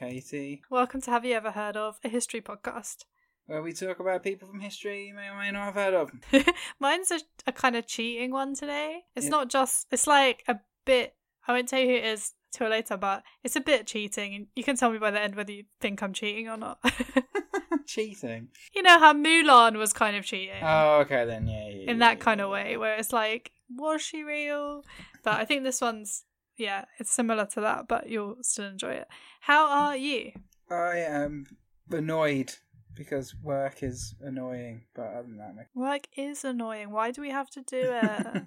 Katie, Welcome to Have You Ever Heard of, a history podcast. where we talk about people from history you may or may not have heard of. Mine's a, a kind of cheating one today. It's Yeah. not just, it's like a bit, I won't tell you who it is till later, but it's a bit cheating. And you can tell me by the end whether you think I'm cheating or not. Cheating. you know how Mulan was kind of cheating. Oh, okay then, yeah. yeah in yeah, that kind yeah, of way where it's like was she real but i think this one's yeah it's similar to that but you'll still enjoy it. How are you? I am annoyed because work is annoying, but other than that, work is annoying. Why do we have to do it.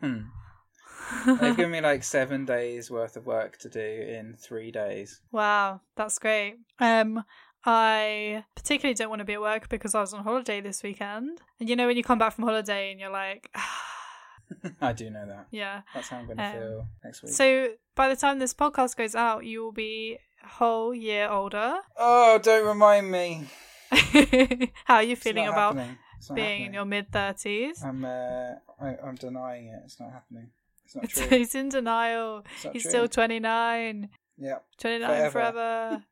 They've given me like seven days worth of work to do in three days. wow that's great. Um i particularly don't want to be at work because i was on holiday this weekend. And you know when you come back from holiday and you're like I do know that. yeah That's how I'm going to Um, feel next week. so by the time this podcast goes out you will be a whole year older oh, don't remind me. how are you It's feeling about happening. Being in your mid 30s I'm uh, I, I'm denying it. It's not happening. It's not true. he's in denial. He's true. still 29. Yeah. 29 Forever.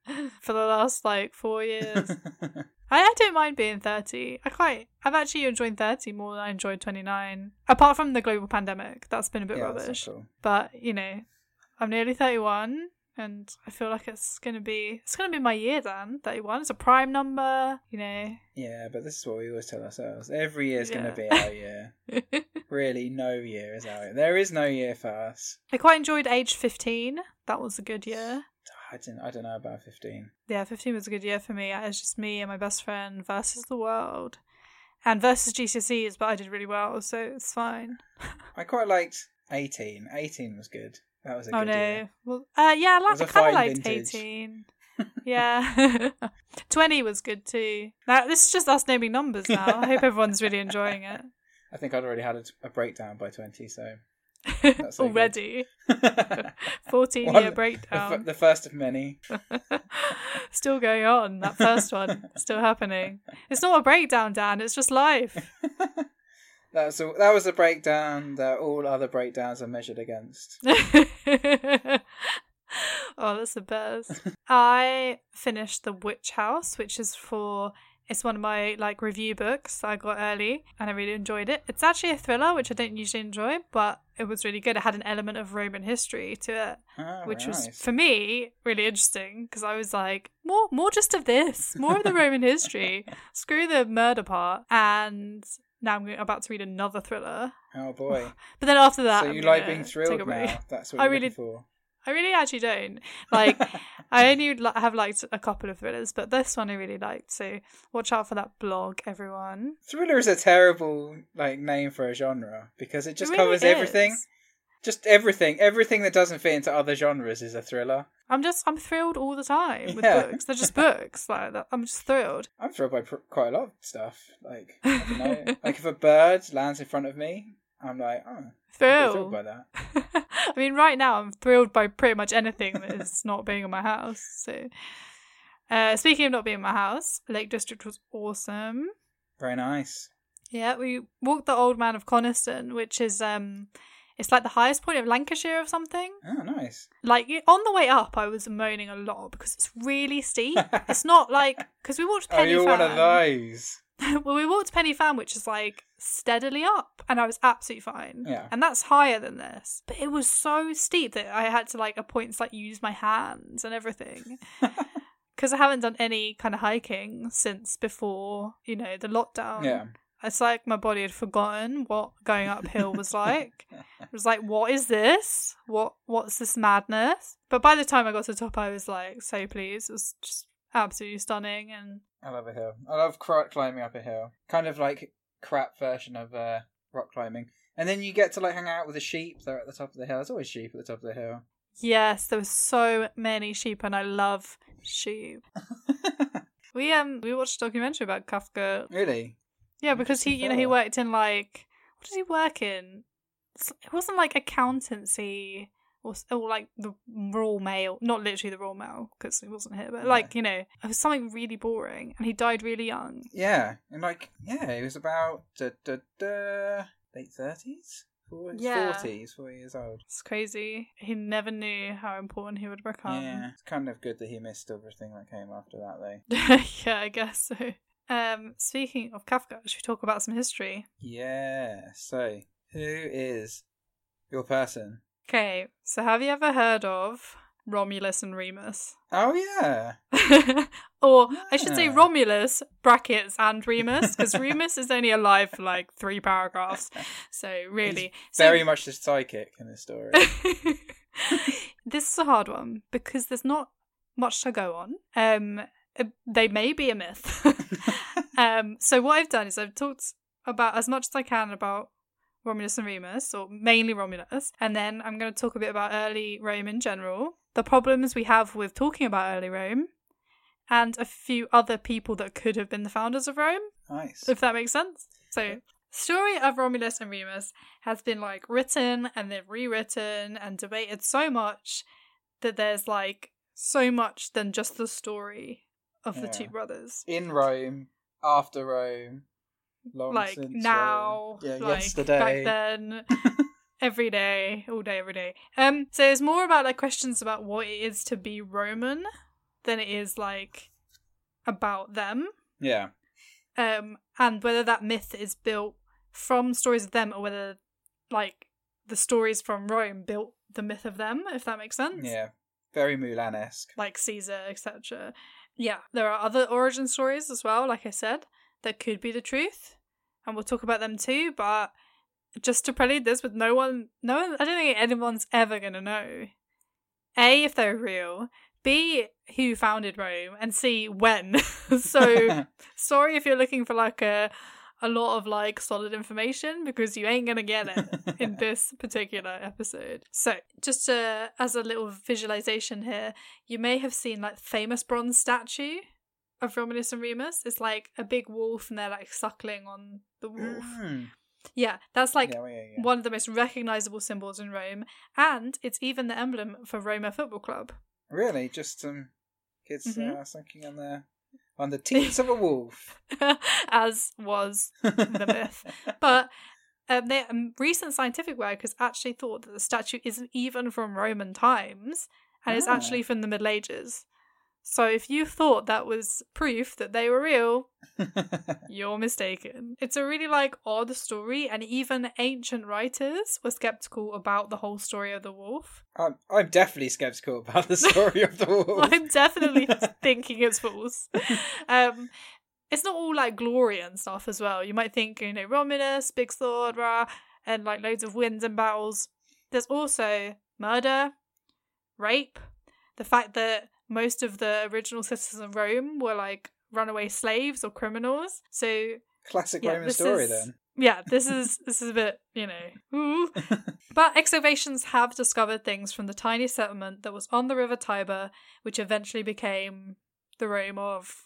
forever. For the last like four years. I, I don't mind being 30. I quite, I've actually enjoyed 30 more than I enjoyed 29. Apart from the global pandemic, that's been a bit yeah, rubbish. cool. But, you know, I'm nearly 31 and I feel like it's going to be, it's going to be my year then. 31. It's a prime number, you know. Yeah, but this is what we always tell ourselves. Every year's going Yeah. to be our year. really, no year is our year. There is no year for us. I quite enjoyed age 15. That was a good year. I didn't. I don't know about fifteen. Yeah, 15 was a good year for me. It was just me and my best friend versus the world. And versus GCSEs, but I did really well, so it's fine. I quite liked eighteen. Eighteen was good. That was a oh good no. year. Well, uh, yeah, I, like, I kind of liked vintage. 18. yeah. 20 was good too. Now, this is just us naming numbers now. I hope everyone's really enjoying it. I think I'd already had a, a breakdown by twenty. So so. Already. 14 One- year f- breakdown. the first of many. still going on. That first one, still happening. It's not a breakdown, Dan, it's just life. That was a, that was a breakdown that all other breakdowns are measured against. oh, that's the best. I finished The Witch House, which is for it's one of my like review books that I got early and I really enjoyed it. It's actually a thriller, which I don't usually enjoy, but it was really good. It had an element of Roman history to it, Oh, which was nice. for me really interesting because I was like, more more just of this, more of the Roman history. Screw the murder part. And now I'm about to read another thriller. Oh boy! But then after that, so I'm you like being thrilled now? That's what I you're really- for. I really actually don't. Like, I only have liked a couple of thrillers, but this one I really liked. So watch out for that blog, everyone. Thriller is a terrible like name for a genre because it just It really covers everything. Just everything. Everything that doesn't fit into other genres is a thriller. I'm just I'm thrilled all the time with Yeah. books. They're just books. Like that. I'm just thrilled. I'm thrilled by pr- quite a lot of stuff. Like I don't know. like if a bird lands in front of me, I'm like, oh, thrilled by that. I mean, right now I'm thrilled by pretty much anything that is not being in my house. So, uh, speaking of not being in my house, Lake District was awesome. Very nice. Yeah, we walked the Old Man of Coniston, which is um, it's like the highest point of Lancashire or something. Oh, nice. Like on the way up, I was moaning a lot because it's really steep. it's not like because we walked Oh, you're Fan. one of those. well, we walked Pen y Fan, which is like steadily up, and I was absolutely fine. Yeah. And that's higher than this, but it was so steep that I had to like at points like use my hands and everything. Because I haven't done any kind of hiking since before, you know, the lockdown. Yeah. It's like my body had forgotten what going uphill was like. it was like, what is this? What what's this madness? But by the time I got to the top, I was like so pleased. It was just absolutely stunning, and I love a hill. I love climbing up a hill. Kind of like crap version of uh, rock climbing. And then you get to like hang out with the sheep. They're at the top of the hill. There's always sheep at the top of the hill. yes, there were so many sheep, and I love sheep. We um we watched a documentary about Kafka. really? Yeah, because he you know he worked in like what did he work in? It wasn't like accountancy or, or like the Royal Mail, not literally the Royal Mail because he wasn't here, but No. like you know it was something really boring, and he died really young. Yeah. And like, yeah, he was about da, da, da, late 30s? Four, Yeah. 40, he's 40 years old. It's crazy. He never knew how important he would become. yeah, it's kind of good that he missed everything that came after that, though. yeah, I guess so. Um, speaking of Kafka, should we talk about some history? Yeah, so who is your person? Okay, so have you ever heard of Romulus and Remus? Oh, yeah. or I should say Romulus brackets and Remus because Remus is only alive for like three paragraphs. So really, so Very much the psychic in this story. this is a hard one because there's not much to go on. Um, uh, they may be a myth. um, so what I've done is I've talked about as much as I can about Romulus and Remus, or mainly Romulus, and then I'm going to talk a bit about early Rome in general, the problems we have with talking about early Rome, and a few other people that could have been the founders of Rome nice. if that makes sense. So, story of Romulus and Remus has been like written and then rewritten and debated so much that there's like so much than just the story of the two brothers. In Rome, after Rome, long like since now. Yeah, like yesterday. back then, every day, all day, every day. Um, so it's more about like questions about what it is to be Roman than it is like about them. Yeah, um, and whether that myth is built from stories of them or whether like the stories from Rome built the myth of them, if that makes sense. yeah. Very Mulan esque. Like Caesar, etc. Yeah, there are other origin stories as well, like I said, that could be the truth, and we'll talk about them too. But just to prelude this, with no one, no one, I don't think anyone's ever gonna know. A, if they're real. B, who founded Rome, and C, when. so sorry if you're looking for like a a lot of like solid information because you ain't gonna get it in this particular episode. So just uh, as a little visualization here, you may have seen like famous bronze statue of Romulus and Remus. It's like a big wolf and they're like suckling on the wolf. Mm. Yeah, that's like yeah, yeah, yeah. one of the most recognizable symbols in Rome, and it's even the emblem for Roma Football Club. Really, just some kids Mhm. uh, sucking on the on the teats of a wolf. as was the myth. But um, they, um, recent scientific work has actually thought that the statue isn't even from Roman times and it's Ah. actually from the Middle Ages. So if you thought that was proof that they were real, you're mistaken. It's a really like odd story, and even ancient writers were skeptical about the whole story of the wolf. I'm, I'm definitely skeptical about the story of the wolf. I'm definitely thinking it's false. Um, it's not all like glory and stuff as well. You might think, you know, Romulus, big sword, rah, and like loads of wins and battles. There's also murder, rape, the fact that most of the original citizens of Rome were like runaway slaves or criminals. So Classic Yeah, Roman story, is- then. yeah, this is this is a bit, you know. Ooh. But excavations have discovered things from the tiny settlement that was on the River Tiber, which eventually became the Rome of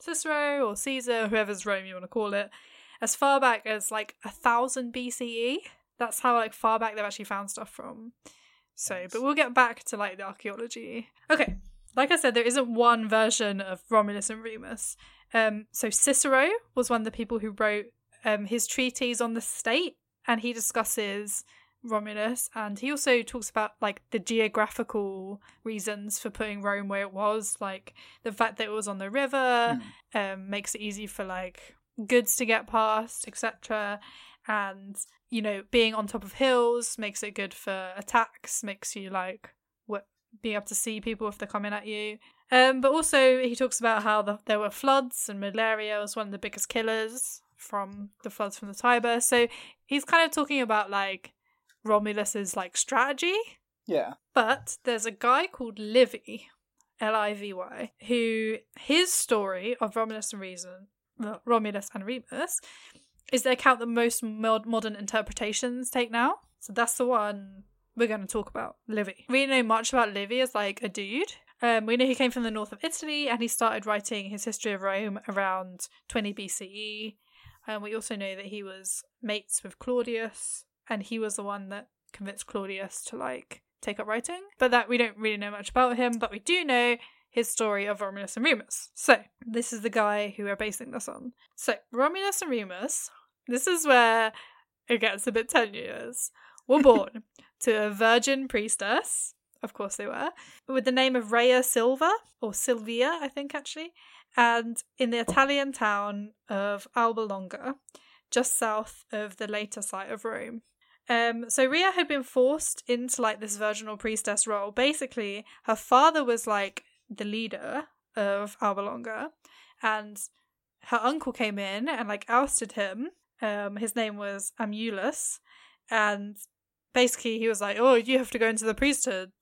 Cicero or Caesar, whoever's Rome you want to call it, as far back as like a thousand BCE. That's how like far back they've actually found stuff from. So, but we'll get back to like the archaeology. Okay, like I said, there isn't one version of Romulus and Remus. Um, so Cicero was one of the people who wrote um, his treatise on the state, and he discusses Romulus, and he also talks about like the geographical reasons for putting Rome where it was, like the fact that it was on the river, um, makes it easy for like goods to get past, etc. And you know, being on top of hills makes it good for attacks, makes you like being able to see people if they're coming at you. Um, but also he talks about how the, there were floods and malaria was one of the biggest killers from the floods from the Tiber. So he's kind of talking about like Romulus's like strategy. Yeah. But there's a guy called Livy, L I V Y, who his story of Romulus and Reason, Romulus and Remus, is the account that most mod- modern interpretations take now. So that's the one we're going to talk about, Livy. We know much about Livy as like a dude. Um, we know he came from the north of Italy and he started writing his history of Rome around 20 BCE. And we also know that he was mates with Claudius and he was the one that convinced Claudius to like take up writing. But that we don't really know much about him, but we do know his story of Romulus and Remus. So, this is the guy who we're basing this on. So, Romulus and Remus, this is where it gets a bit tenuous, were born to a virgin priestess. Of course they were. With the name of Rhea Silva, or Silvia, I think actually, and in the Italian town of Alba Longa, just south of the later site of Rome. Um, so Rhea had been forced into like this virginal priestess role. Basically, her father was like the leader of Alba Longa, and her uncle came in and like ousted him. Um, his name was Amulus, and basically he was like, "Oh, you have to go into the priesthood,"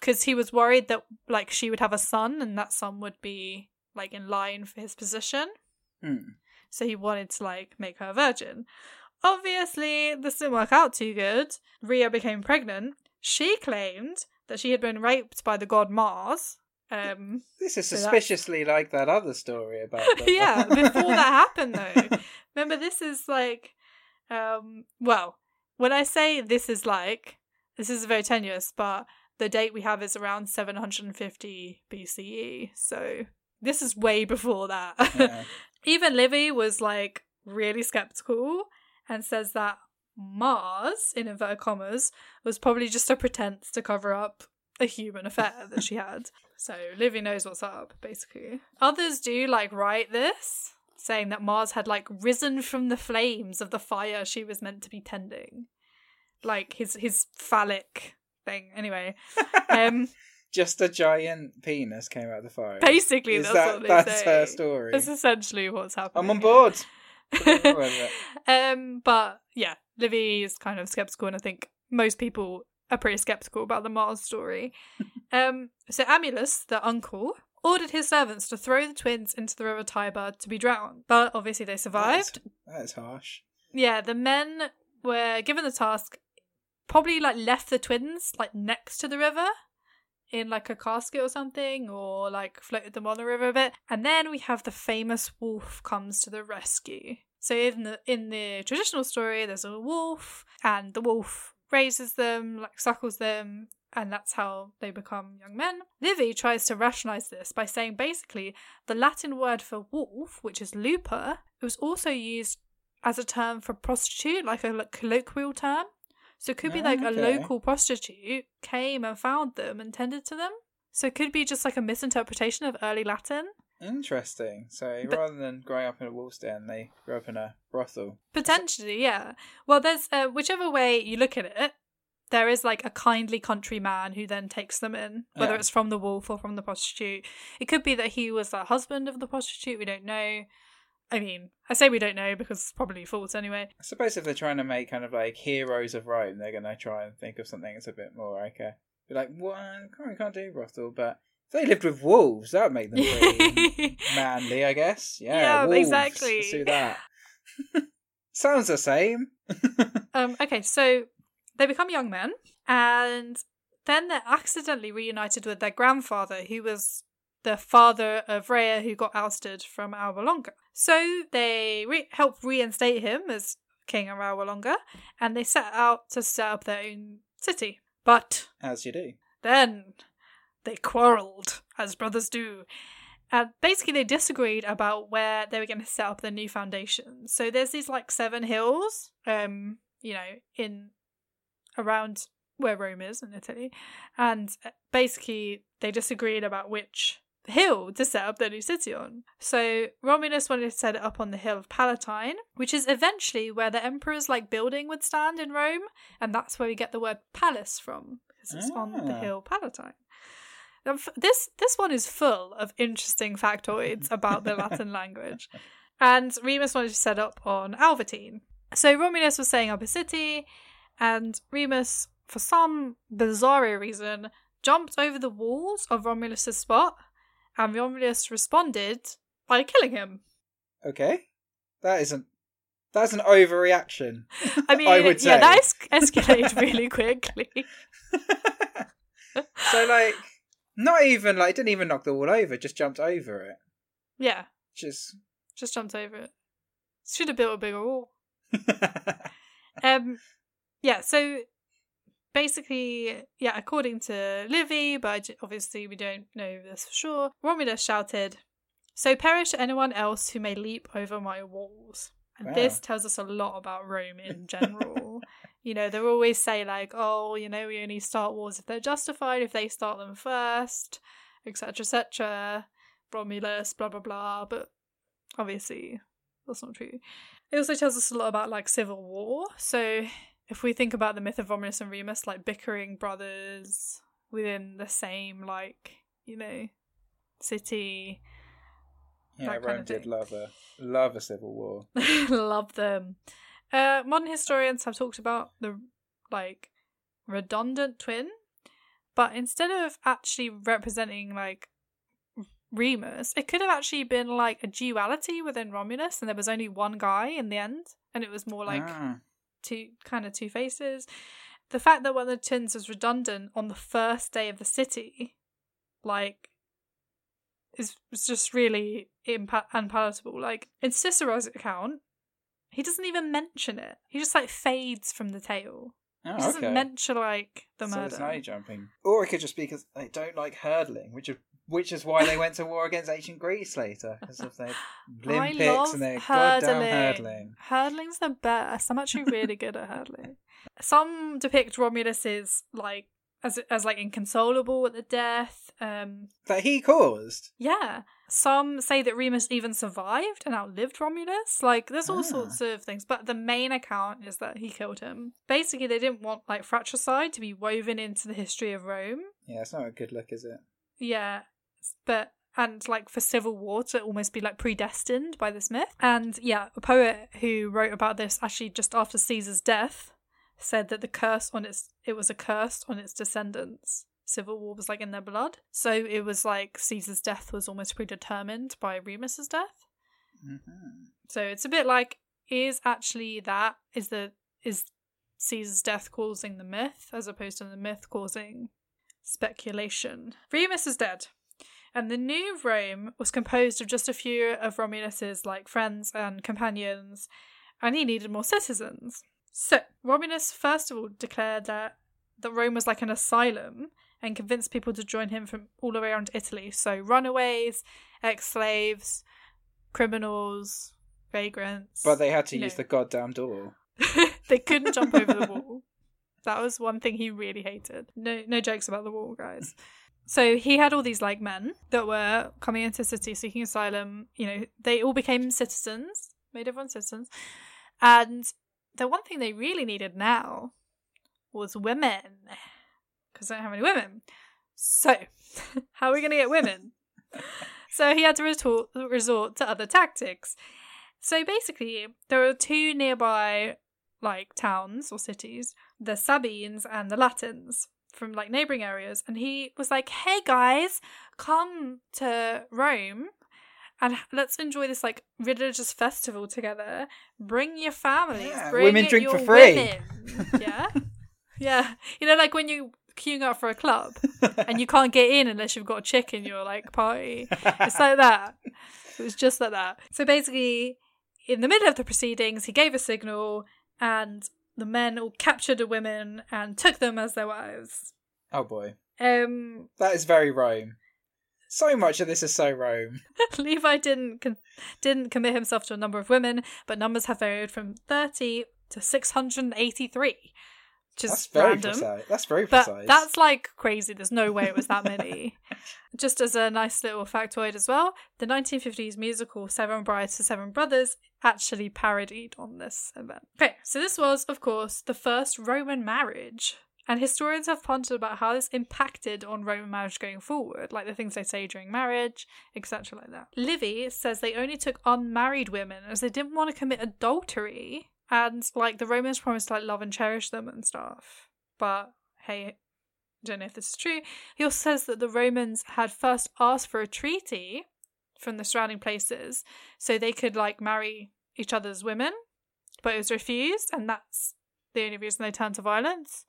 because he was worried that like she would have a son, and that son would be like in line for his position. Hmm. So he wanted to like make her a virgin. Obviously, this didn't work out too good. Rhea became pregnant. She claimed that she had been raped by the god Mars. Um, This is So that's- suspiciously like that other story about. yeah, before that happened though. Remember, this is like, um, well, when I say this is like, this is very tenuous, but the date we have is around 750 BCE. So this is way before that. Yeah. Even Livy was like really skeptical and says that Mars, in inverted commas, was probably just a pretense to cover up a human affair that she had. So Livy knows what's up, basically. Others do like write this, saying that Mars had like risen from the flames of the fire she was meant to be tending. Like his his phallic thing. Anyway. Um Just a giant penis came out of the fire. basically is that's that what they that's say. her story? That's essentially what's happening. I'm on board. Um, but yeah, Livy is kind of skeptical, and I think most people are pretty skeptical about the Mars story. um, so Amulus, the uncle, ordered his servants to throw the twins into the river Tiber to be drowned, but obviously they survived. That's harsh. Yeah, the men were given the task, probably like left the twins like next to the river in like a casket or something, or like floated them on the river a bit. And then we have the famous wolf comes to the rescue. So in the in the traditional story, there's a wolf, and the wolf raises them, like suckles them, and that's how they become young men. Livy tries to rationalize this by saying basically the Latin word for wolf, which is lupa, it was also used as a term for prostitute, like a colloquial term. So it could be Ah, like a local prostitute came and found them and tended to them. So it could be just like a misinterpretation of early Latin. Interesting. So But- rather than growing up in a wolf's den, they grew up in a brothel. Potentially, yeah. Well, there's uh, whichever way you look at it, there is like a kindly country man who then takes them in, whether Yeah. it's from the wolf or from the prostitute. It could be that he was the husband of the prostitute. We don't know. I mean, I say we don't know because it's probably false anyway. I suppose if they're trying to make kind of like heroes of Rome, they're going to try and think of something that's a bit more like a. Be like, what? Can't, we can't do brothel, but if they lived with wolves, that would make them pretty manly, I guess. Yeah, Yeah, wolves. exactly. Let's do that. Sounds the same. Um, okay, so they become young men, and then they're accidentally reunited with their grandfather, who was the father of Rhea, who got ousted from Alba Longa. So they re- help reinstate him as king of Alba Longa, and they set out to set up their own city. But As you do. then they quarreled, as brothers do. And basically, they disagreed about where they were going to set up their new foundation. So there's these like seven hills, um, you know, in around where Rome is in Italy, and uh, basically they disagreed about which hill to set up their new city on. So Romulus wanted to set it up on the hill of Palatine, which is eventually where the emperor's like building would stand in Rome, and that's where we get the word palace from because it's on the Ah. hill Palatine. This this one is full of interesting factoids about the Latin language, and Remus wanted to set up on Aventine. So Romulus was setting up a city, and Remus, for some bizarre reason, jumped over the walls of Romulus's spot, and Romulus responded by killing him. Okay. That isn't. That's an overreaction. I mean, I yeah, say. that es- escalated really quickly. so, like, not even, like, didn't even knock the wall over, just jumped over it. yeah, Just. just jumped over it. Should have built a bigger wall. Um, yeah, so basically, yeah, according to Livy, but obviously we don't know this for sure, Romulus shouted, So perish anyone else who may leap over my walls. And Wow. this tells us a lot about Rome in general. you know, they always say like, oh, you know, we only start wars if they're justified, if they start them first, etc., etc. Romulus, blah blah blah. But obviously, that's not true. It also tells us a lot about like civil war. So if we think about the myth of Romulus and Remus, like bickering brothers within the same like you know city, Yeah, Rome did love a love a civil war. Love them. Uh, modern historians have talked about the like redundant twin, but instead of actually representing like Remus, it could have actually been like a duality within Romulus, and there was only one guy in the end, and it was more like Ah, two kind of two faces. The fact that one of the tins was redundant on the first day of the city, like, is was just really impa- unpalatable. Like in Cicero's account, he doesn't even mention it. He just like fades from the tale. Oh, he oh, doesn't okay. mention like the so murder. there's no jumping, or it could just be because they don't like hurdling, which is which is why they went to war against ancient Greece later because of their Olympics and their hurdling. goddamn hurdling. Hurdling's the best. I'm actually really good at hurdling. Some depict Romulus as like as as like inconsolable at the death. Um, That he caused. yeah. Some say that Remus even survived and outlived Romulus. Like, there's all Ah. sorts of things, but the main account is that he killed him. Basically, they didn't want like fratricide to be woven into the history of Rome. Yeah, it's not a good look, is it? Yeah, but and like for civil war to almost be like predestined by this myth. And yeah, a poet who wrote about this actually just after Caesar's death said that the curse on its it was a curse on its descendants. Civil war was like in their blood, so it was like Caesar's death was almost predetermined by Remus's death. hmm So it's a bit like is actually that is the is Caesar's death causing the myth as opposed to the myth causing speculation. Remus is dead. And the new Rome was composed of just a few of Romulus's like friends and companions, and he needed more citizens. So Romulus first of all declared that that Rome was like an asylum and convinced people to join him from all around Italy. So runaways, ex-slaves, criminals, vagrants. But they had to use know. the goddamn door. they couldn't jump over the wall. That was one thing he really hated. No, no jokes about the wall, guys. So he had all these like men that were coming into the city seeking asylum. You know, they all became citizens, made everyone citizens, and the one thing they really needed now was women, because they don't have any women. So, how are we going to get women? so he had to resort, resort to other tactics. So basically, there are two nearby like towns or cities, the Sabines and the Latins from like neighboring areas, and he was like, "Hey guys, come to Rome." And let's enjoy this like religious festival together. Bring your families. Yeah, bring women drink for free. women. Yeah, yeah. You know, like when you queuing up for a club and you can't get in unless you've got a chick in your like party. It's like that. It was just like that. So basically, in the middle of the proceedings, he gave a signal, and the men all captured the women and took them as their wives. oh boy, Um, that is very Rome. So much of this is so Rome. Livy didn't con- didn't commit himself to a number of women, but numbers have varied from thirty to six hundred and eighty-three, which is That's very random. precise. That's very But precise. that's like crazy. There's no way it was that many. Just as a nice little factoid as well, the 1950s musical Seven Brides for Seven Brothers actually parodied on this event. Okay, so this was, of course, the first Roman marriage. And historians have pondered about how this impacted on Roman marriage going forward, like the things they say during marriage, etc., like that. Livy says they only took unmarried women as they didn't want to commit adultery, and like the Romans promised to like love and cherish them and stuff. But hey, don't know if this is true. He also says that the Romans had first asked for a treaty from the surrounding places so they could like marry each other's women, but it was refused, and that's the only reason they turned to violence.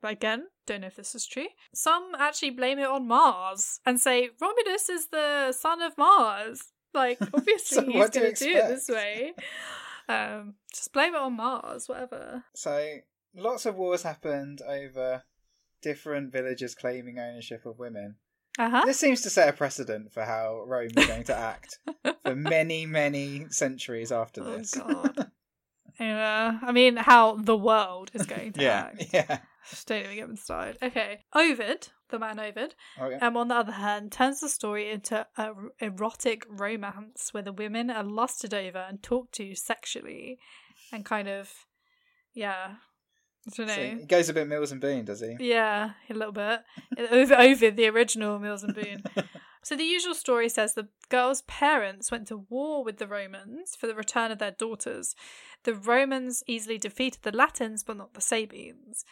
But again, don't know if this is true. Some actually blame it on Mars and say Romulus is the son of Mars. Like, obviously, So he's do going to do it this way. Um, just blame it on Mars, whatever. So lots of wars happened over different villages claiming ownership of women. Uh huh. This seems to set a precedent for how Rome is going to act for many, many centuries after Oh this. god. Yeah, I mean, how the world is going to Yeah, act. yeah. Just don't even get me started. Okay, Ovid, the man Ovid, Okay. um, on the other hand, turns the story into an erotic romance where the women are lusted over and talked to sexually, and kind of, yeah, I don't know. So he goes a bit Mills and Boon, does he? Yeah, a little bit. Over Ovid, the original Mills and Boon. So the usual story says the girls' parents went to war with the Romans for the return of their daughters. The Romans easily defeated the Latins, but not the Sabines.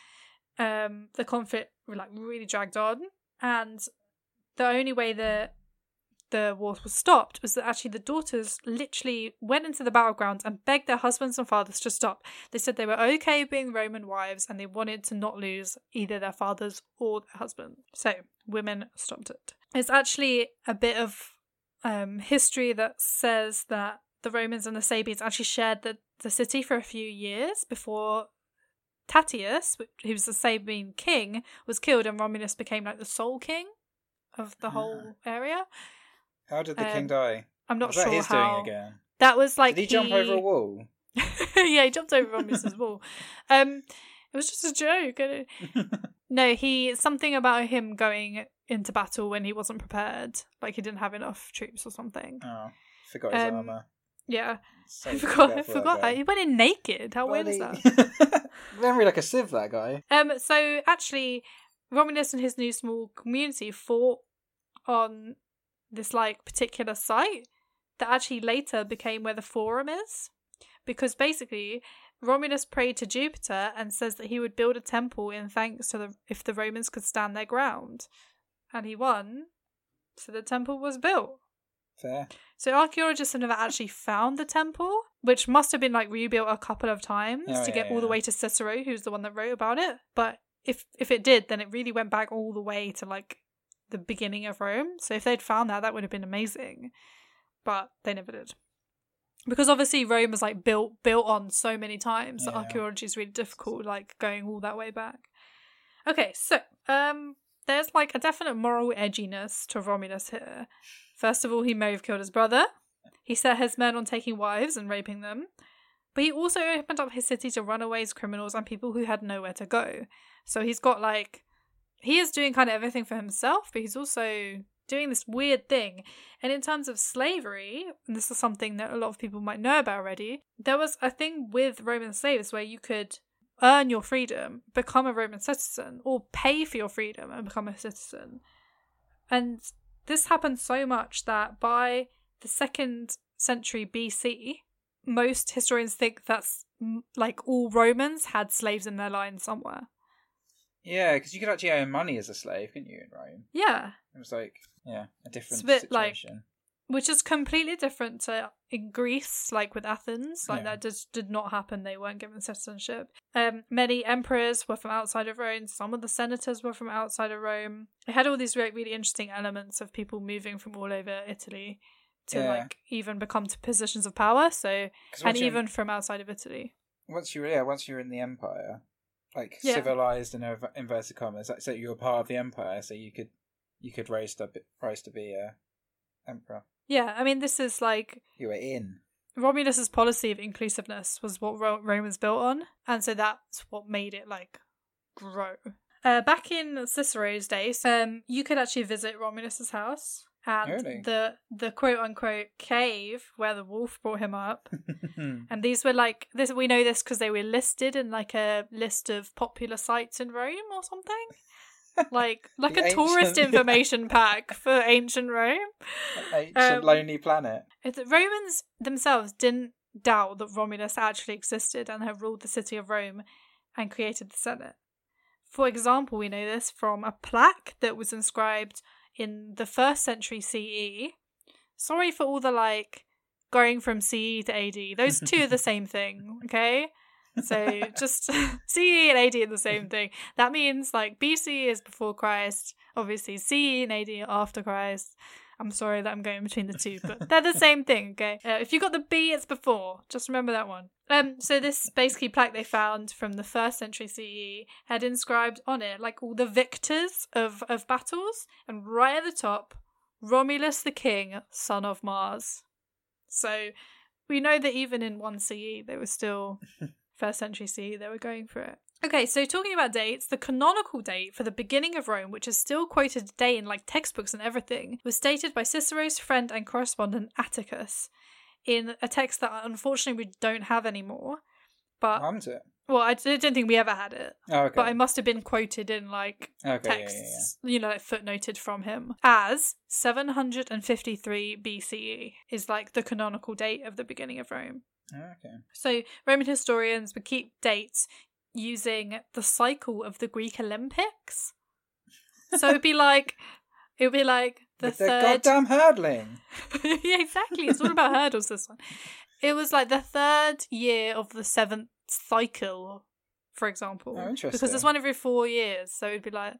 Um, the conflict like really dragged on, and the only way that the war was stopped was that actually the daughters literally went into the battleground and begged their husbands and fathers to stop. They said they were okay being Roman wives and they wanted to not lose either their fathers or their husbands. So women stopped it. It's actually a bit of um, history that says that the Romans and the Sabines actually shared the, the city for a few years before Tatius, who was the Sabine king, was killed and Romulus became like the sole king of the whole area. How did the king Um, die? I'm not Was sure that his how. That was like Did he, jump over a wall? yeah, he jumped over Romulus's wall. Um, it was just a joke. No, he something about him going into battle when he wasn't prepared, like he didn't have enough troops or something. Oh, forgot his Um, armor. Yeah, So I forgot. I careful, that forgot. He went in naked. How weird is that? Very like a sieve, that guy. Um, so actually, Romulus and his new small community fought on this like particular site that actually later became where the Forum is, because basically Romulus prayed to Jupiter and says that he would build a temple in thanks to the if the Romans could stand their ground, and he won, so the temple was built. Fair. So archaeologists have never actually found the temple, which must have been like rebuilt a couple of times Oh, to yeah, get all the way to Cicero, who's the one that wrote about it. But if if it did, then it really went back all the way to like the beginning of Rome. So if they'd found that, that would have been amazing. But they never did. Because obviously Rome was like built built on so many times that archaeology is really difficult, like going all that way back. Okay, so um there's like a definite moral edginess to Romulus here. First of all, he may have killed his brother. He set his men on taking wives and raping them. But he also opened up his city to runaways, criminals, and people who had nowhere to go. So he's got like. He is doing kind of everything for himself, but he's also doing this weird thing. And in terms of slavery, and this is something that a lot of people might know about already, there was a thing with Roman slaves where you could earn your freedom, become a Roman citizen, or pay for your freedom and become a citizen. And this happened so much that by the second century BC, most historians think that's like all Romans had slaves in their line somewhere. Yeah, because you could actually earn money as a slave, couldn't you, in Rome? Yeah, It was like, yeah, a different a bit like- situation. Which is completely different to in Greece, like with Athens. Like Yeah. that just did not happen. They weren't given citizenship. Um, many emperors were from outside of Rome. Some of the senators were from outside of Rome. It had all these really, really interesting elements of people moving from all over Italy to Yeah. like even become to positions of power. So and once you're in- even from outside of Italy. once you're yeah, once you're in the empire, like Yeah. civilized in inverted commas, like so you're part of the empire, so you could you could rise to rise to be a emperor. Yeah, I mean this is like You were in. Romulus's policy of inclusiveness was what Ro- Rome was built on, and so that's what made it like grow. Uh, back in Cicero's days, um, you could actually visit Romulus's house, and Really? the the quote unquote cave where the wolf brought him up. And these were like this. We know this because they were listed in like a list of popular sites in Rome or something, like like The a tourist ancient- information pack for ancient Rome. Ancient Um, lonely planet. If the Romans themselves didn't doubt that Romulus actually existed and had ruled the city of Rome and created the Senate. For example, we know this from a plaque that was inscribed in the first century CE. Sorry for all the like going from CE to AD. Those two are the same thing, okay? So just CE and AD are the same thing. That means like BC is before Christ, obviously CE and AD are after Christ. I'm sorry that I'm going between the two, but they're the same thing, okay? Uh, if you got the B, it's before. Just remember that one. Um, so this basically plaque they found from the first century CE had inscribed on it like all the victors of of battles, and right at the top, Romulus the King, son of Mars. So we know that even in 1 CE, they were still first century CE, they were going for it. Okay, so talking about dates, the canonical date for the beginning of Rome, which is still quoted today in like textbooks and everything, was stated by Cicero's friend and correspondent Atticus in a text that unfortunately we don't have anymore. But it. well, I don't think we ever had it, Oh, okay. but it must have been quoted in like okay, yeah, texts, you know, like footnoted from him as 753 BCE is like the canonical date of the beginning of Rome. Okay. So Roman historians would keep dates using the cycle of the Greek Olympics. So it'd be like it would be like the With third goddamn hurdling. yeah, exactly. It's all about hurdles this one. It was like the third year of the seventh cycle, for example. Oh, interesting. Because there's interesting. one every four years, so it'd be like the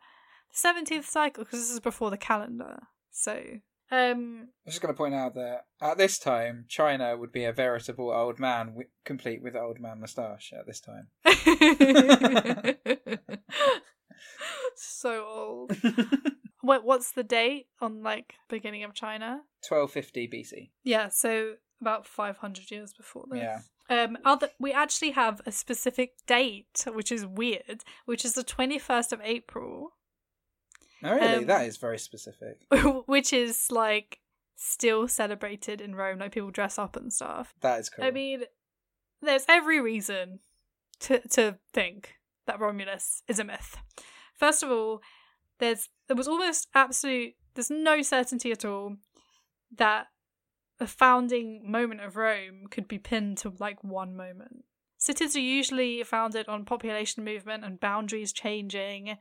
seventeenth cycle because this is before the calendar. So um I'm just going to point out that at this time, China would be a veritable old man, wi- complete with old man moustache. At this time, so old. What what's the date on like beginning of China? 1250 BC. Yeah, so about 500 years before this. Yeah. Um, other we actually have a specific date, which is weird, which is the 21st of April, No, really, Um, that is very specific. which is like still celebrated in Rome. Like people dress up and stuff. That is cool. I mean, there's every reason to to think that Romulus is a myth. First of all, there's there was almost absolute there's no certainty at all that the founding moment of Rome could be pinned to like one moment. Cities are usually founded on population movement and boundaries changing.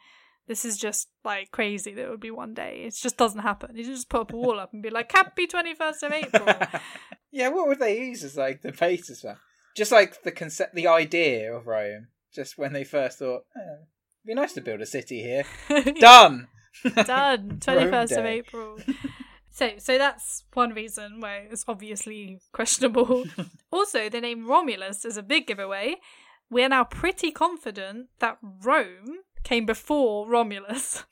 This is just like crazy that it would be one day. It just doesn't happen. You just put up a wall up and be like, Happy 21st of April. yeah, what would they use as like the basis for? Just like the concept, the idea of Rome. Just when they first thought, oh, it'd be nice to build a city here. Done. Done. Twenty first of April. So, so that's one reason where it's obviously questionable. also, the name Romulus is a big giveaway. We're now pretty confident that Rome came before Romulus,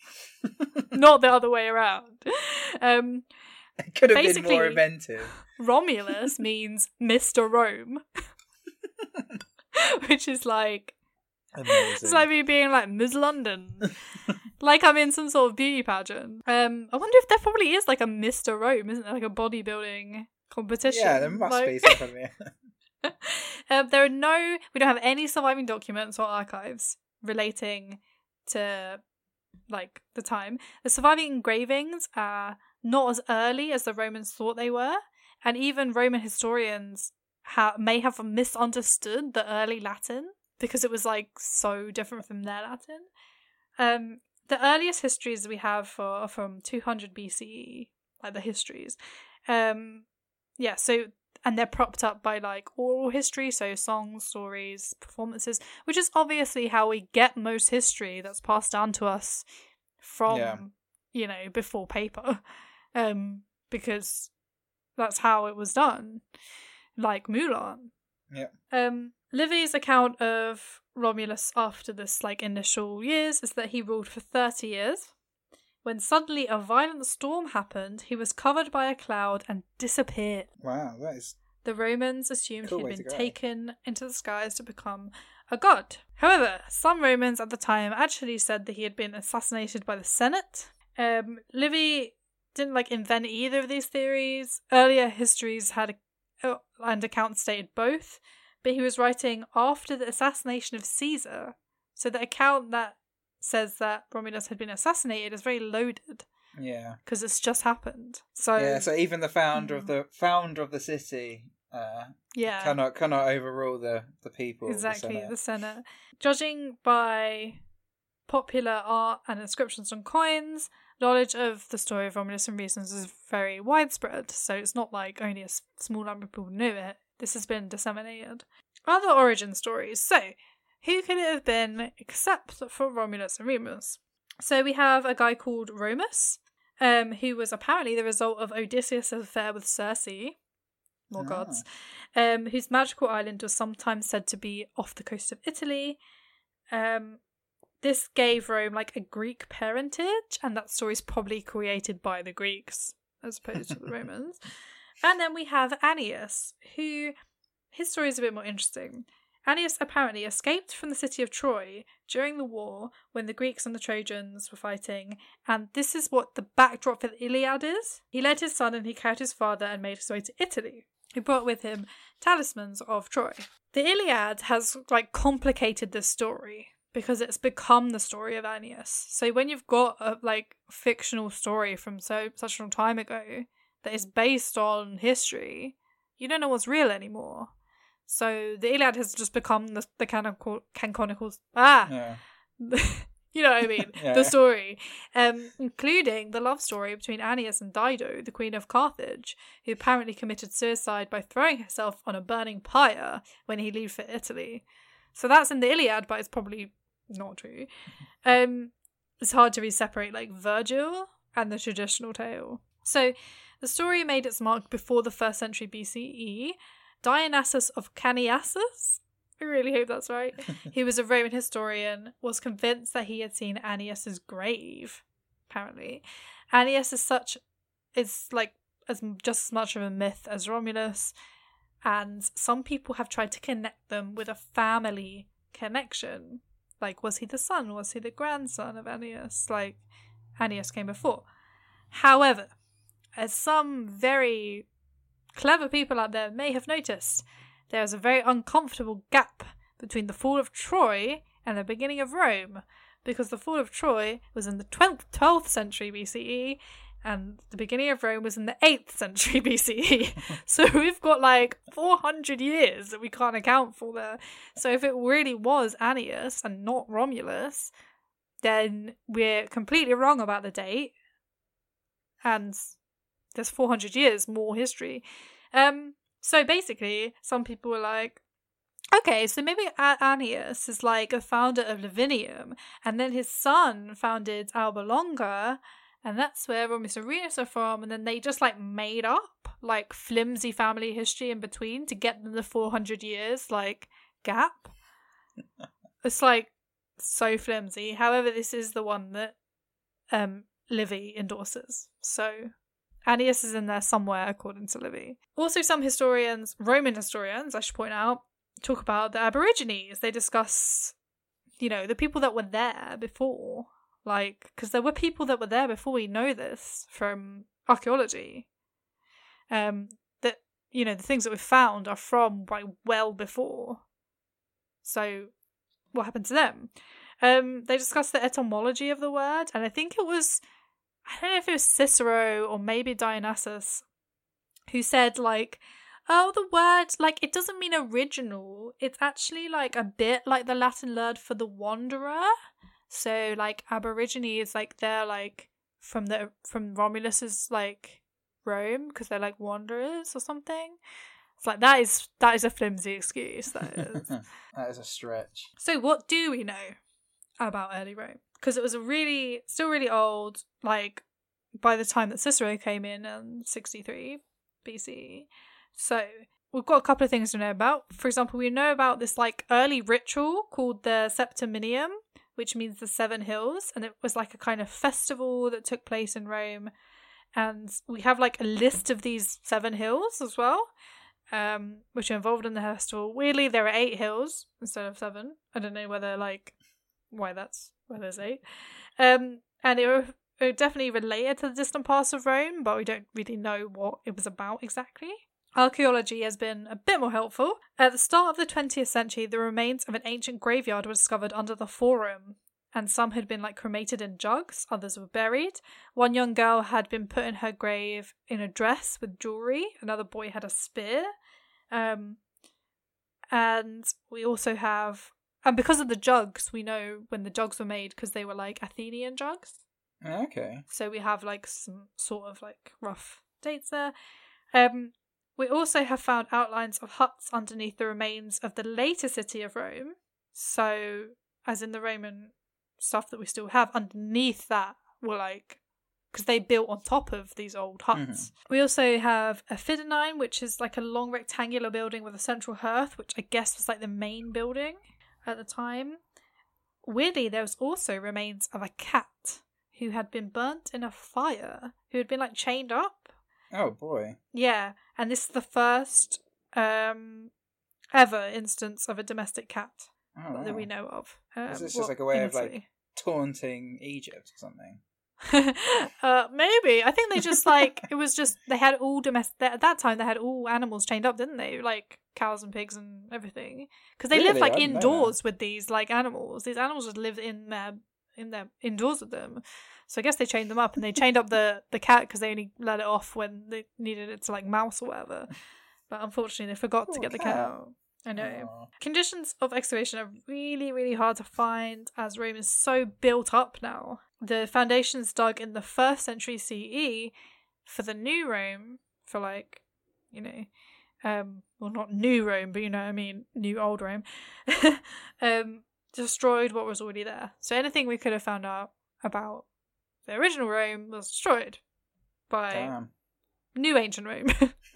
not the other way around. Um, It could have been more inventive. Romulus means Mr. Rome, which is like Amazing. It's like me being like Miss London. like I'm in some sort of beauty pageant. Um I wonder if there probably is like a Mr. Rome, isn't there? Like a bodybuilding competition. yeah, there must Like- be something um, there are no we don't have any surviving documents or archives relating to like the time. The surviving engravings are not as early as the Romans thought they were, and even Roman historians ha- may have misunderstood the early Latin because it was like so different from their Latin. Um, the earliest histories we have for are from 200 BCE, like the histories. Um, yeah, so and they're propped up by like oral history, so songs, stories, performances, which is obviously how we get most history that's passed down to us from Yeah. you know before paper, um, because that's how it was done, like Mulan. Yeah. Um, Livy's account of Romulus after this like initial years is that he ruled for thirty years. When suddenly a violent storm happened, he was covered by a cloud and disappeared. Wow, that is The Romans assumed Cool he had been taken into the skies to become a god. However, some Romans at the time actually said that he had been assassinated by the Senate. Um, Livy didn't like invent either of these theories. Earlier histories had uh, and accounts stated both, but he was writing after the assassination of Caesar. So the account that says that Romulus had been assassinated is very loaded yeah. because it's just happened. So Yeah, so even the founder of Mm. the founder of the city uh, yeah. cannot cannot overrule the the people. of the exactly Senate. the Senate. Judging by popular art and inscriptions on coins, knowledge of the story of Romulus and Remus is very widespread. So it's not like only a small number of people knew it. This has been disseminated. Other origin stories. So, who could it have been except for Romulus and Remus? So we have a guy called Romus, um, who was apparently the result of Odysseus' affair with Circe. More Ah. gods um, whose magical island was sometimes said to be off the coast of Italy. Um, this gave Rome like a Greek parentage, and that story is probably created by the Greeks as opposed to the Romans. And then we have Aeneas, who his story is a bit more interesting. Aeneas apparently escaped from the city of Troy during the war when the Greeks and the Trojans were fighting, and this is what the backdrop for the Iliad is. He led his son and he carried his father and made his way to Italy. He brought with him talismans of Troy. The Aeneid has like complicated this story because it's become the story of Aeneas. So when you've got a like fictional story from so such a long time ago that is based on history, you don't know what's real anymore. So the Aeneid has just become the the canonical canonicals ah Yeah. you know what I mean Yeah. the story, um, including the love story between Aeneas and Dido, the queen of Carthage, who apparently committed suicide by throwing herself on a burning pyre when he left for Italy. So that's in the Aeneid, but it's probably not true. Um, it's hard to really separate like Virgil and the traditional tale. So the story made its mark before the first century BCE. Dionysus of Caniasus, I really hope that's right, He was a Roman historian, was convinced that he had seen Aeneas's grave. Apparently, Aeneas is such is like as just as much of a myth as Romulus, and some people have tried to connect them with a family connection. Like, was he the son? Was he the grandson of Aeneas? Like, Aeneas came before. However, as some very clever people out there may have noticed, there is a very uncomfortable gap between the fall of Troy and the beginning of Rome, because the fall of Troy was in the 12th, 12th century BCE and the beginning of Rome was in the 8th century BCE. so we've got like 400 years that we can't account for there. So if it really was Aeneas and not Romulus, then we're completely wrong about the date. And there's 400 years more history. Um, so basically, some people were like, okay, so maybe A- Aeneas is like a founder of Lavinium, and then his son founded Alba Longa, and that's where Romulus and Remus are from, and then they just like made up like flimsy family history in between to get them the 400 years like gap. it's like so flimsy. However, this is the one that um Livy endorses. So Aeneas is in there somewhere, according to Livy. Also, some historians, Roman historians, I should point out, talk about the Aborigines. They discuss, you know, the people that were there before. Like, because there were people that were there before we know this from archaeology. Um, that, you know, the things that we've found are from like well before. So, what happened to them? Um, they discussed the etymology of the word, and I think it was I don't know if it was Cicero or maybe Dionysus who said like oh the word like it doesn't mean original it's actually like a bit like the latin word for the wanderer so like aborigine is like they're like from the from romulus's like rome because they're like wanderers or something it's like that is that is a flimsy excuse that is that is a stretch. so what do we know about early Rome? Because it was a really, still really old, like by the time that Cicero came in in 63 BC. So we've got a couple of things to know about. For example, we know about this like early ritual called the Septiminium, which means the seven hills, and it was like a kind of festival that took place in Rome. And we have like a list of these seven hills as well, um, which are involved in the festival. Weirdly, there are eight hills instead of seven. I don't know whether like why that's why there's eight. Um, and it, it definitely related to the distant past of Rome, but we don't really know what it was about exactly. Archaeology has been a bit more helpful. At the start of the 20th century, the remains of an ancient graveyard were discovered under the Forum, and some had been like cremated in jugs, others were buried. One young girl had been put in her grave in a dress with jewelry, another boy had a spear. Um, and we also have and because of the jugs, we know when the jugs were made because they were like Athenian jugs. Okay. So we have like some sort of like rough dates there. Um, we also have found outlines of huts underneath the remains of the later city of Rome. So, as in the Roman stuff that we still have, underneath that were like because they built on top of these old huts. We also have a Fidonine, which is like a long rectangular building with a central hearth, which I guess was like the main building at the time. Weirdly, there was also remains of a cat who had been burnt in a fire, who had been like chained up. Oh boy. Yeah, and this is the first um, ever instance of a domestic cat Oh, that we know of. Um, Is this just like a way of, like, taunting Egypt or something. uh, maybe I think they just like it was just they had all domestic at that time they had all animals chained up, didn't they? Like cows and pigs and everything, because they lived Really? like didn't know indoors with these like animals. These animals just lived in their in their indoors with them. So I guess they chained them up and they chained up the the cat because they only let it off when they needed it to like mouse or whatever. But unfortunately, they forgot to Poor get the cat out. I know. Aw. Conditions of excavation are really, really hard to find as Rome is so built up now. The foundations dug in the first century CE for the new Rome, for like, you know, um, well, not new Rome, but you know what I mean, new old Rome, um, destroyed what was already there. So anything we could have found out about the original Rome was destroyed by Damn. new ancient Rome.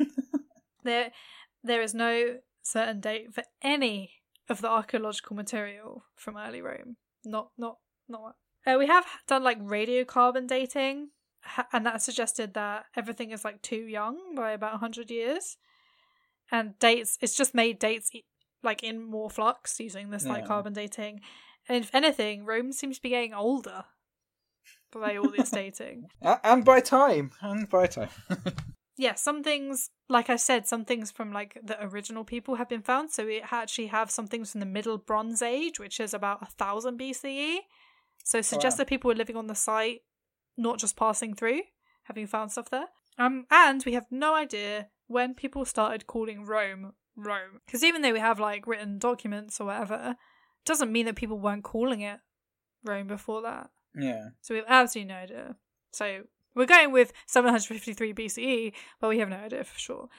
there, there is no certain date for any of the archaeological material from early Rome. Not, not, not. Uh, we have done like radiocarbon dating, and that suggested that everything is like too young by about hundred years, and dates. It's just made dates like in more flux using this like carbon dating. And if anything, Rome seems to be getting older by all this dating. And by time. And by time. yeah, some things, like I said, some things from like the original people have been found. So we actually have some things from the Middle Bronze Age, which is about a thousand BCE. So it suggests wow. that people were living on the site, not just passing through, having found stuff there. Um, and we have no idea when people started calling Rome Rome, because even though we have like written documents or whatever, it doesn't mean that people weren't calling it Rome before that. yeah. So we have absolutely no idea. So we're going with 753 BCE, but we have no idea for sure.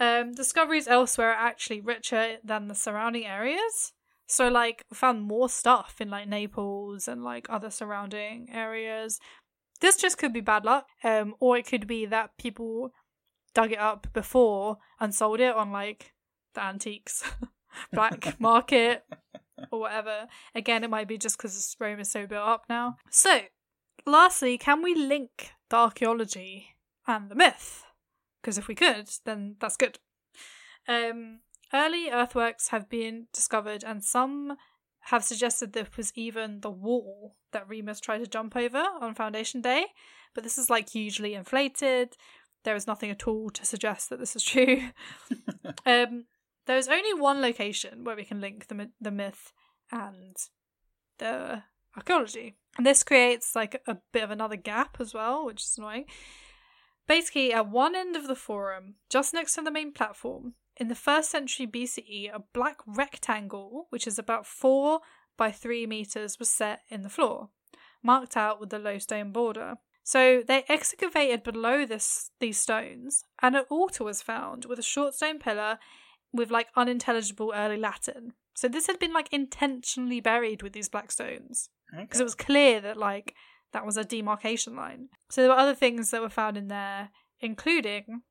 Um, discoveries elsewhere are actually richer than the surrounding areas. So, like, found more stuff in like Naples and like other surrounding areas. This just could be bad luck, um, or it could be that people dug it up before and sold it on like the antiques black market or whatever. Again, it might be just because Rome is so built up now. So, lastly, can we link the archaeology and the myth? Because if we could, then that's good. Um, early earthworks have been discovered, and some have suggested this was even the wall that Remus tried to jump over on Foundation Day, but this is like hugely inflated. There is nothing at all to suggest that this is true. um, there is only one location where we can link the the myth and the archaeology. And this creates like a bit of another gap as well, which is annoying. Basically, at one end of the forum, just next to the main platform, in the first century BCE, a black rectangle, which is about four by three meters, was set in the floor, marked out with a low stone border. So they excavated below this these stones, and an altar was found with a short stone pillar with like unintelligible early Latin. So this had been like intentionally buried with these black stones because it was clear that like that was a demarcation line. So there were other things that were found in there, including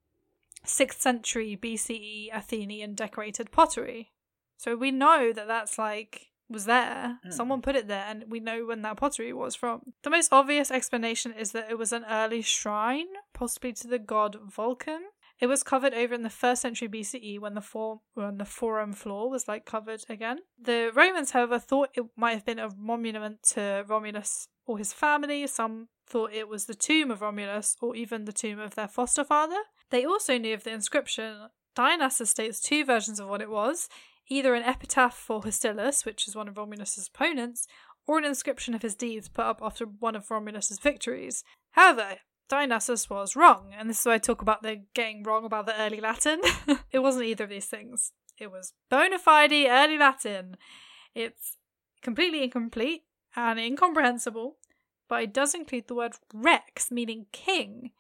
6th century BCE Athenian decorated pottery. So we know that that's like was there. Hmm. Someone put it there, and we know when that pottery was from. The most obvious explanation is that it was an early shrine, possibly to the god Vulcan. It was covered over in the first century BCE when the form when the forum floor was like covered again. The Romans, however, thought it might have been a monument to Romulus or his family. Some thought it was the tomb of Romulus or even the tomb of their foster father. They also knew of the inscription. Dionysus states two versions of what it was either an epitaph for Hostilius, which is one of Romulus's opponents, or an inscription of his deeds put up after one of Romulus's victories. However, Dionysus was wrong, and this is why I talk about the getting wrong about the early Latin. it wasn't either of these things. It was bona fide early Latin. It's completely incomplete and incomprehensible, but it does include the word rex, meaning king,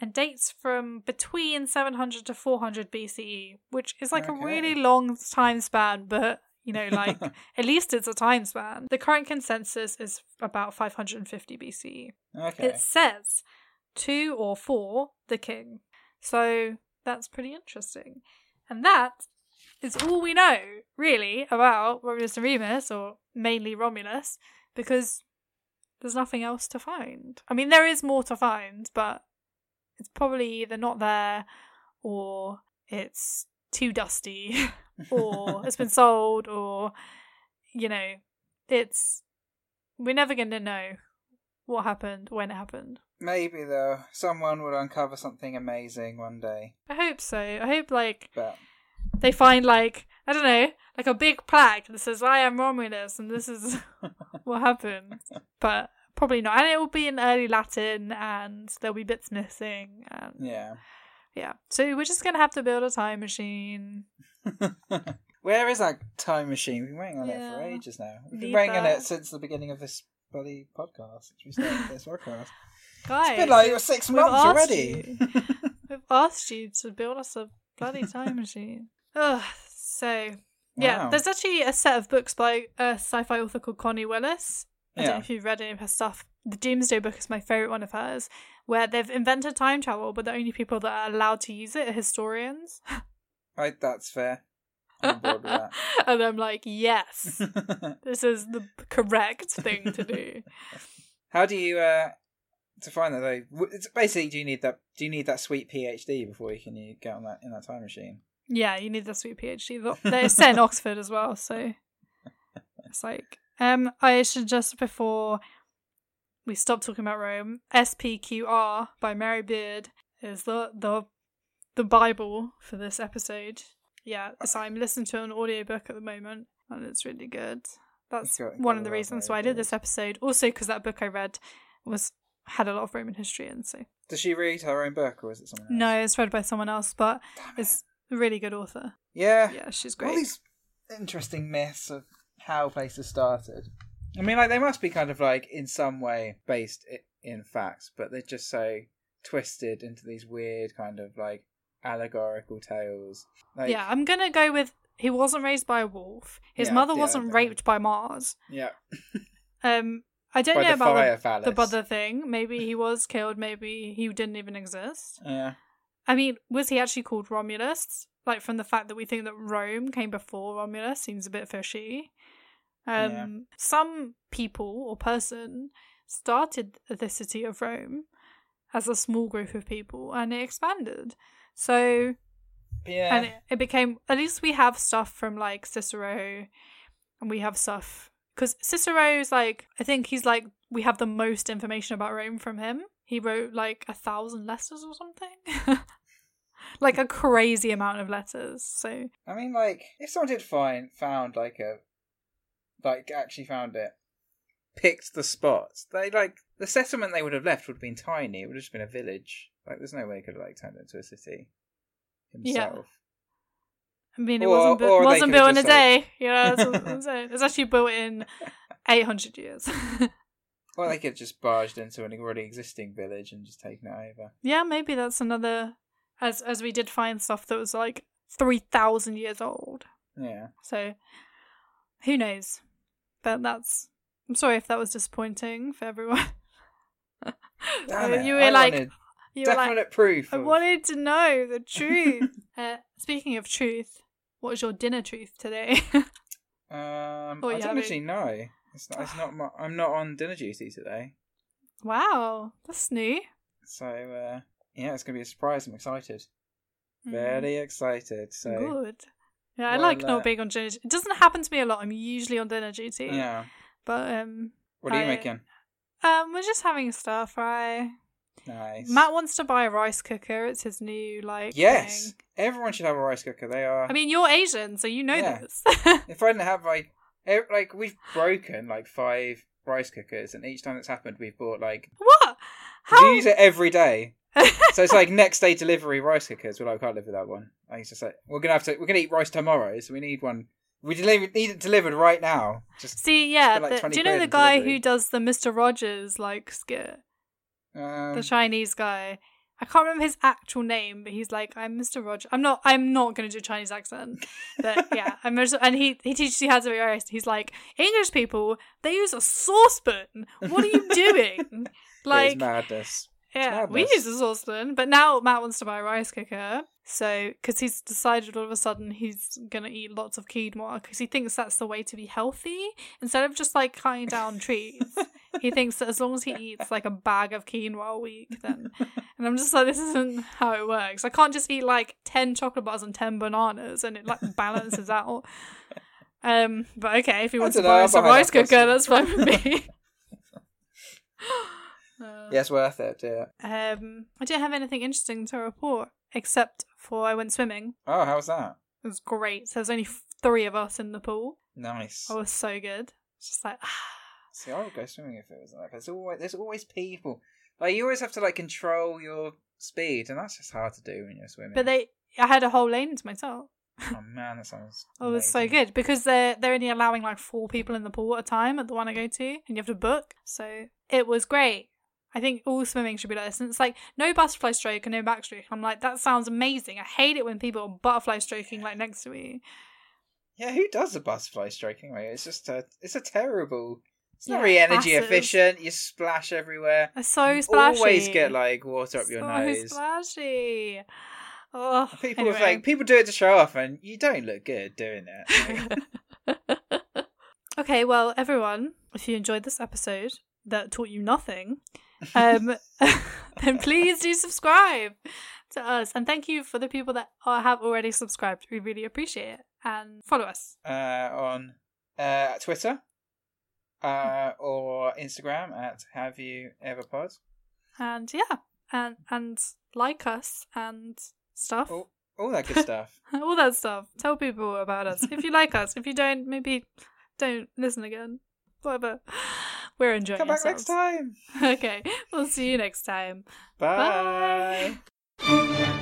and dates from between 700 to 400 BCE, which is like Okay. a really long time span, but you know, like at least it's a time span. The current consensus is about 550 BCE. Okay. It says two or four, the king. So that's pretty interesting. And that is all we know, really, about Romulus and Remus, or mainly Romulus, because there's nothing else to find. I mean, there is more to find, but it's probably either not there or it's too dusty or it's been sold or you know it's we're never going to know what happened when it happened. Maybe though, someone will uncover something amazing one day. i hope so. I hope like But they find like i don't know like a big plaque that says i am romulus and this is what happened. But probably not and it will be in early latin and there'll be bits missing and yeah. yeah so we're just gonna have to build a time machine Where is that time machine? We've been waiting on it for ages now. We've been Need waiting on it since the beginning of this bloody podcast. Since we started this podcast. guys It's been like six months already. you. we've asked you to build us a bloody time machine Ugh, so yeah Wow. there's actually a set of books by a sci-fi author called connie willis I don't know if you've read any of her stuff. The Doomsday Book is my favourite one of hers, where they've invented time travel, but the only people that are allowed to use it are historians. Right, that's fair. I'm with and I'm like, yes, this is the correct thing to do. How do you uh to find that though? It's basically do you need that do you need that sweet PhD before you can you get on that in that time machine? Yeah, you need the sweet PhD. They're set in Oxford as well, so it's like um I should just before we stop talking about Rome, SPQR by Mary Beard is the the the Bible for this episode. Yeah, so I'm listening to an audiobook at the moment and it's really good. That's got- one of the a lot of reasons why I did this episode. Also because that book I read was had a lot of Roman history in, so Does she read her own book or is it someone else? no, it's read by someone else, but Damn it. it's a really good author. Yeah. Yeah, she's great. All these interesting myths of how places started. I mean, like they must be kind of like in some way based in facts, but they're just so twisted into these weird kind of like allegorical tales. Like, yeah, I'm gonna go with he wasn't raised by a wolf. His Yeah, mother yeah, wasn't raped by Mars. yeah. Um, I don't By know the about the, the brother thing. Maybe he was killed. Maybe he didn't even exist. Yeah. I mean, was he actually called Romulus? Like from the fact that we think that Rome came before Romulus seems a bit fishy. Um, Yeah. some people or person started the city of Rome as a small group of people, and it expanded. So Yeah. and it, it became at least we have stuff from like Cicero, and we have stuff because Cicero's like I think he's like we have the most information about Rome from him. He wrote like a thousand letters or something, like a crazy amount of letters. So I mean, like, if someone did find found like a, like actually found it, picked the spots, they like the settlement they would have left would have been tiny. It would have just been a village. Like, there's no way he could have like turned it into a city Yeah. himself. I mean, it Or- wasn't bu- or wasn't built in a like- day. You know, that's what I'm saying. it's actually built in eight hundred years. Or they could have just barged into an already existing village and just taken it over. yeah, maybe that's another. As as we did find stuff that was like three thousand years old. Yeah. So who knows? But that's I'm sorry if that was disappointing for everyone. Damn Uh, it, you were I like you were definite like proof. I of- wanted to know the truth. uh, speaking of truth, what is your dinner truth today? Um, I don't have it. actually know. It's not. It's not. My, I'm not on dinner duty today, wow, that's new. so uh, yeah, it's gonna be a surprise. I'm excited. Mm, Very excited. So good. Yeah, I Well, like uh, not being on dinner. It doesn't happen to me a lot. I'm usually on dinner duty. yeah. But um, What are you making? um, we're just having a stir fry. Nice. Matt wants to buy a rice cooker. It's his new like. Yes, thing. everyone should have a rice cooker. They are. I mean, you're Asian, so you know Yeah. this. if I didn't have like, like we've broken like five rice cookers, and each time it's happened, we've bought like what? How? we use it every day. so it's like next day delivery rice cookers. We're like, I can't live without one. Like, it's just like we're gonna have to. We're gonna eat rice tomorrow, so we need one. We deliver, need it delivered right now. Just See, yeah. Like, the- do you know the guy delivery. who does the Mister Rogers like skit? um, the Chinese guy. I can't remember his actual name, but he's like, "I'm Mr. Roger." I'm not. I'm not going to do a Chinese accent, but yeah, I'm. Just, and he he teaches you how to be rice. He's like, English people they use a saucepan. What are you doing? like, madness. Yeah, we use a saucepan, but now Matt wants to buy a rice cooker. So, because he's decided all of a sudden he's gonna eat lots of quinoa because he thinks that's the way to be healthy instead of just like cutting down trees. he thinks that as long as he eats like a bag of quinoa a week, then. And I'm just like, this isn't how it works. I can't just eat like 10 chocolate bars and 10 bananas and it like balances out. Um, but okay, if he wants to buy us a rice cooker, question. that's fine with me. Uh, Yeah, it's worth it. Yeah. Um, I don't have anything interesting to report except for I went swimming. Oh, how was that? It was great. So there's only three of us in the pool. Nice. Oh, it was so good. It's just like, See, I would go swimming if it wasn't like. There's always there's always people. Like you always have to like control your speed, and that's just hard to do when you're swimming. but they, I had a whole lane to myself. oh man, that sounds. Oh, it was so good because they're they're only allowing like four people in the pool at a time at the one I go to, and you have to book. So it was great. I think all swimming should be like this. And it's like no butterfly stroke and no backstroke. I'm like, that sounds amazing. I hate it when people are butterfly stroking like next to me. Yeah, who does a butterfly stroke anyway? It's just a. It's a terrible. It's not Yeah, very energy massive. efficient. You splash everywhere. It's so You splashy. Always get like water up your so nose. splashy. Oh, People anyway. like people do it to show off, and you don't look good doing it. Okay, well, everyone, if you enjoyed this episode that taught you nothing, um, then please do subscribe to us. And thank you for the people that are, have already subscribed. We really appreciate it. And follow us. uh, on uh, Twitter uh, or Instagram at Have You Ever Pod. And yeah, and and like us and stuff. All, all that good stuff. All that stuff. Tell people about us. If you like us. If you don't, maybe don't listen again. Whatever. We're enjoying Come back ourselves. next time. okay. We'll see you next time. Bye. Bye.